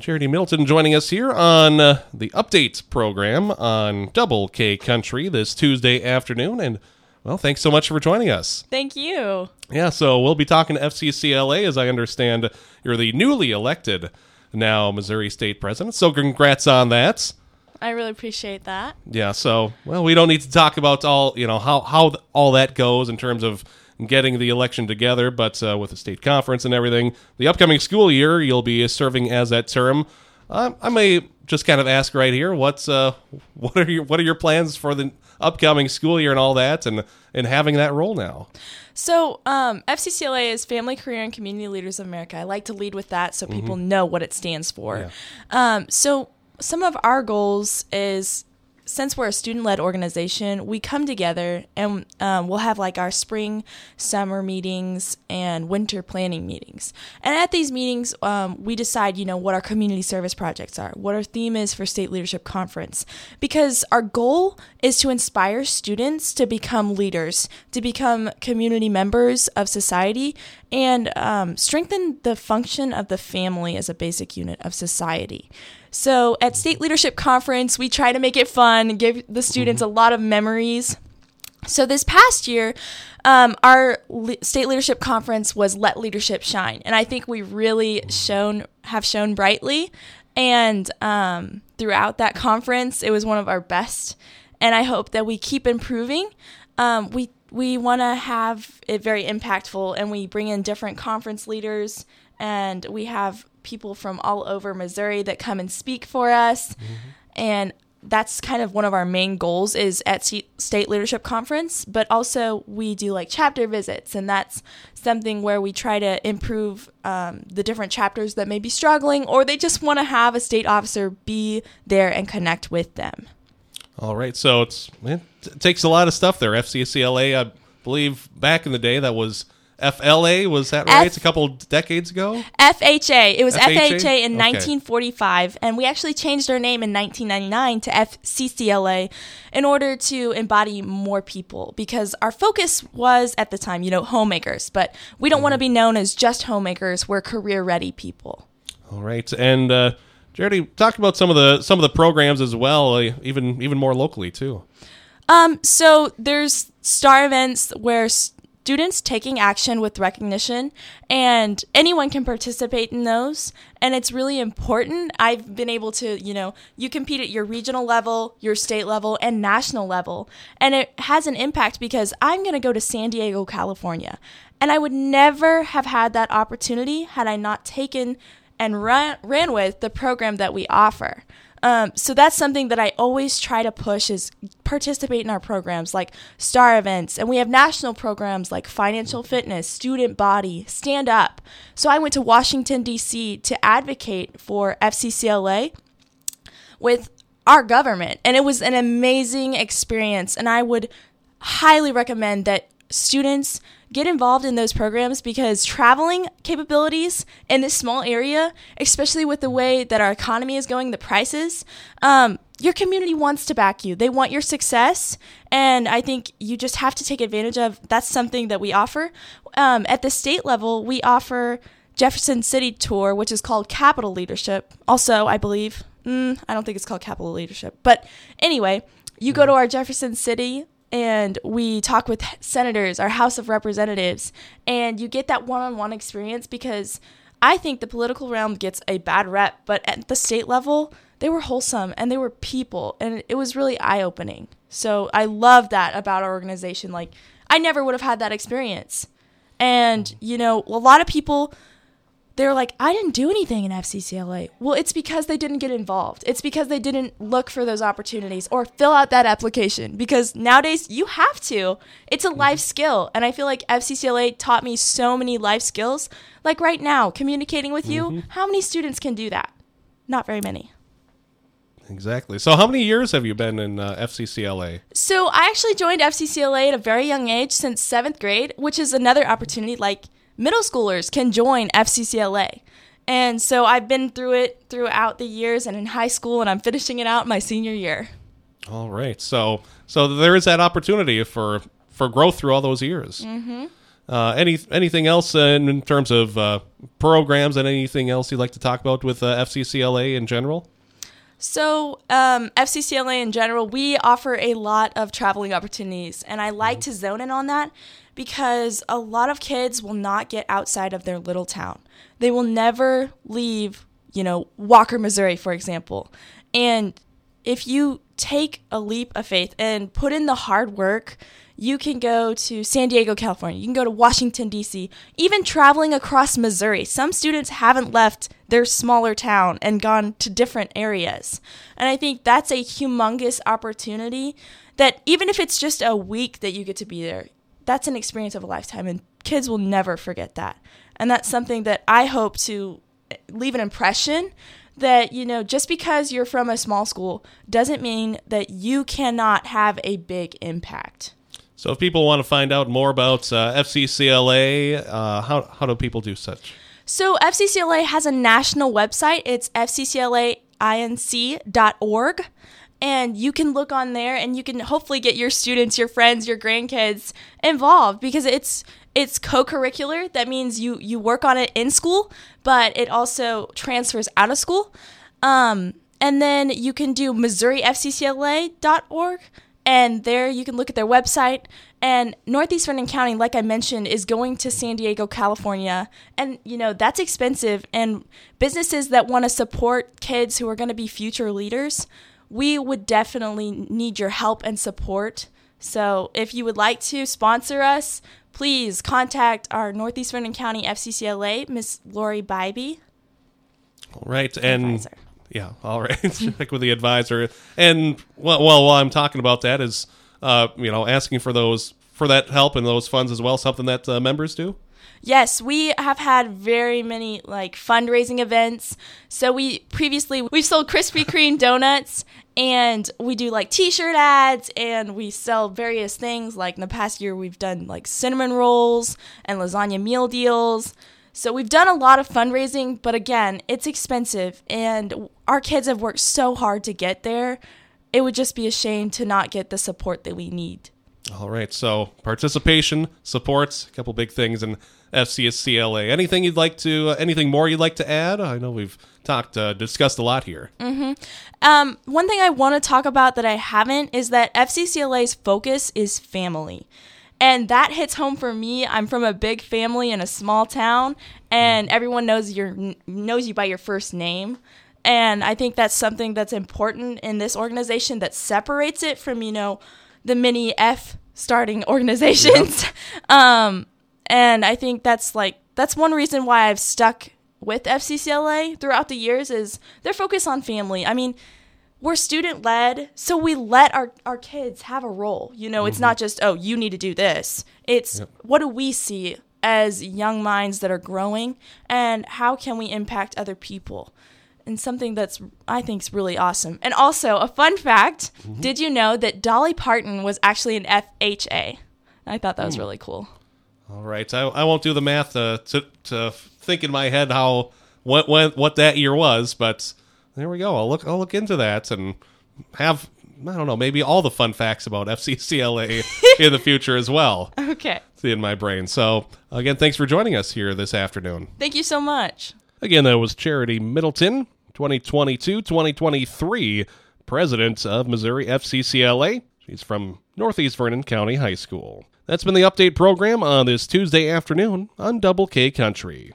Charity Middleton joining us here on uh, the Updates program on Double K Country this Tuesday afternoon. And, well, thanks so much for joining us. Thank you. Yeah, so we'll be talking to FCCLA. As I understand, you're the newly elected now Missouri State President. So, congrats on that. I really appreciate that. Yeah, so, well, we don't need to talk about all, you know, how, how all that goes in terms of getting the election together, but uh, with the state conference and everything, the upcoming school year, you'll be serving as that term. Uh, I may just kind of ask right here, what's uh, what are your what are your plans for the upcoming school year and all that, and and having that role now? So, um, FCCLA is Family, Career, and Community Leaders of America. I like to lead with that so people know what it stands for. Yeah. Um, so, some of our goals is since we're a student led organization, we come together and um, we'll have like our spring, summer meetings and winter planning meetings. And at these meetings, um, we decide, you know, what our community service projects are, what our theme is for State Leadership Conference. Because our goal is to inspire students to become leaders, to become community members of society, and um, strengthen the function of the family as a basic unit of society. So at State Leadership Conference, we try to make it fun, and give the students a lot of memories. So this past year, um, our le- state leadership conference was "Let Leadership Shine," and I think we really shown have shown brightly. And um, throughout that conference, it was one of our best. And I hope that we keep improving. Um, we we want to have it very impactful, and we bring in different conference leaders, and we have people from all over Missouri that come and speak for us. And that's kind of one of our main goals is at state leadership conference but also we do like chapter visits and that's something where we try to improve um, the different chapters that may be struggling or they just want to have a state officer be there and connect with them All right, so it's it takes a lot of stuff there. FCCLA, I believe, back in the day, that was FLA. Was that right? F- It's a couple decades ago. FHA. It was FHA? FHA, in Okay. 1945, and we actually changed our name in 1999 to FCCLA in order to embody more people because our focus was at the time, you know, homemakers, but we don't want to be known as just homemakers. We're career ready people. All right, and uh, Charity, talk about some of the some of the programs as well, uh, even even more locally too. Um, so there's star events where students taking action with recognition, and anyone can participate in those. And it's really important. I've been able to, you know, you compete at your regional level, your state level, and national level, and it has an impact because I'm going to go to San Diego, California, and I would never have had that opportunity had I not taken and ran, ran with the program that we offer. Um, so that's something that I always try to push is participate in our programs like star events, and we have national programs like financial fitness, student body, stand up. So I went to Washington D.C. to advocate for FCCLA with our government, and it was an amazing experience. And I would highly recommend that students get involved in those programs because traveling capabilities in this small area, especially with the way that our economy is going, the prices, um, your community wants to back you. They want your success, and I think you just have to take advantage of. That's something that we offer. Um, at the state level, we offer Jefferson City Tour, which is called Capital Leadership. Also, I believe, mm, I don't think it's called Capital Leadership, but anyway, you go to our Jefferson City and we talk with senators, our House of Representatives, and you get that one on one experience because I think the political realm gets a bad rep, but at the state level, they were wholesome and they were people, and it was really eye opening. So I love that about our organization. Like, I never would have had that experience. And, you know, a lot of people, they're like, I didn't do anything in FCCLA. Well, it's because they didn't get involved. It's because they didn't look for those opportunities or fill out that application. Because nowadays, you have to. It's a life skill. And I feel like FCCLA taught me so many life skills. Like right now, communicating with you, how many students can do that? Not very many. Exactly. So, how many years have you been in uh, FCCLA? So I actually joined FCCLA at a very young age, since seventh grade, which is another opportunity. Like middle schoolers can join FCCLA, and so I've been through it throughout the years, and in high school, and I'm finishing it out my senior year. All right. So, so there is that opportunity for for growth through all those years. Mm-hmm. Uh, any anything else in, in terms of uh, programs and anything else you'd like to talk about with uh, FCCLA in general? So, um, FCCLA in general, we offer a lot of traveling opportunities, and I like to zone in on that because a lot of kids will not get outside of their little town. They will never leave, you know, Walker, Missouri, for example. And if you take a leap of faith and put in the hard work, you can go to San Diego, California. You can go to Washington, D.C., even traveling across Missouri. Some students haven't left their smaller town and gone to different areas. And I think that's a humongous opportunity that even if it's just a week that you get to be there, that's an experience of a lifetime. And kids will never forget that. And that's something that I hope to leave an impression that you know just because you're from a small school doesn't mean that you cannot have a big impact so if people want to find out more about uh, FCCLA, uh, how, how do people do such? So FCCLA has a national website. It's fcclainc.org. And you can look on there and you can hopefully get your students, your friends, your grandkids involved because it's it's co-curricular. That means you you work on it in school, but it also transfers out of school. Um, and then you can do MissouriFCCLA.org and there you can look at their website. And Northeast Vernon County, like I mentioned, is going to San Diego, California. And, you know, that's expensive. And businesses that want to support kids who are going to be future leaders, we would definitely need your help and support. So if you would like to sponsor us, please contact our Northeast Vernon County FCCLA, Miss Lori Bybee. All right. And. Advisor yeah, all right. Check with the advisor. And well, well, while I'm talking about that, is uh, you know asking for those for that help and those funds as well. Something that uh, members do. Yes, we have had very many like fundraising events. So we previously we've sold Krispy Kreme donuts and we do like t-shirt ads and we sell various things like in the past year we've done like cinnamon rolls and lasagna meal deals. So we've done a lot of fundraising, but again, it's expensive and our kids have worked so hard to get there. It would just be a shame to not get the support that we need. All right. So participation, supports, a couple big things in FCCLA. Anything you'd like to, uh, anything more you'd like to add? I know we've talked, uh, discussed a lot here. Mm-hmm. Um, one thing I want to talk about that I haven't is that FCCLA's focus is family. And that hits home for me. I'm from a big family in a small town, and everyone knows your knows you by your first name. And I think that's something that's important in this organization that separates it from you know the mini F starting organizations. Yep. um, and I think that's like that's one reason why I've stuck with FCCLA throughout the years is their focus on family. I mean, we're student led, so we let our, our kids have a role. You know, mm-hmm. it's not just, oh, you need to do this. It's yep. what do we see as young minds that are growing and how can we impact other people? And something that's I think is really awesome. And also a fun fact, mm-hmm. did you know that Dolly Parton was actually an FHA? I thought that was mm. really cool. All right. I, I won't do the math to, to, to think in my head how what, what what that year was, but there we go. I'll look. I'll look into that and have I don't know maybe all the fun facts about FCCLA in the future as well. Okay. See in my brain. So again, thanks for joining us here this afternoon. Thank you so much. Again, that was Charity Middleton, 2022-2023 president of Missouri FCCLA. She's from Northeast Vernon County High School. That's been the update program on this Tuesday afternoon on Double K Country.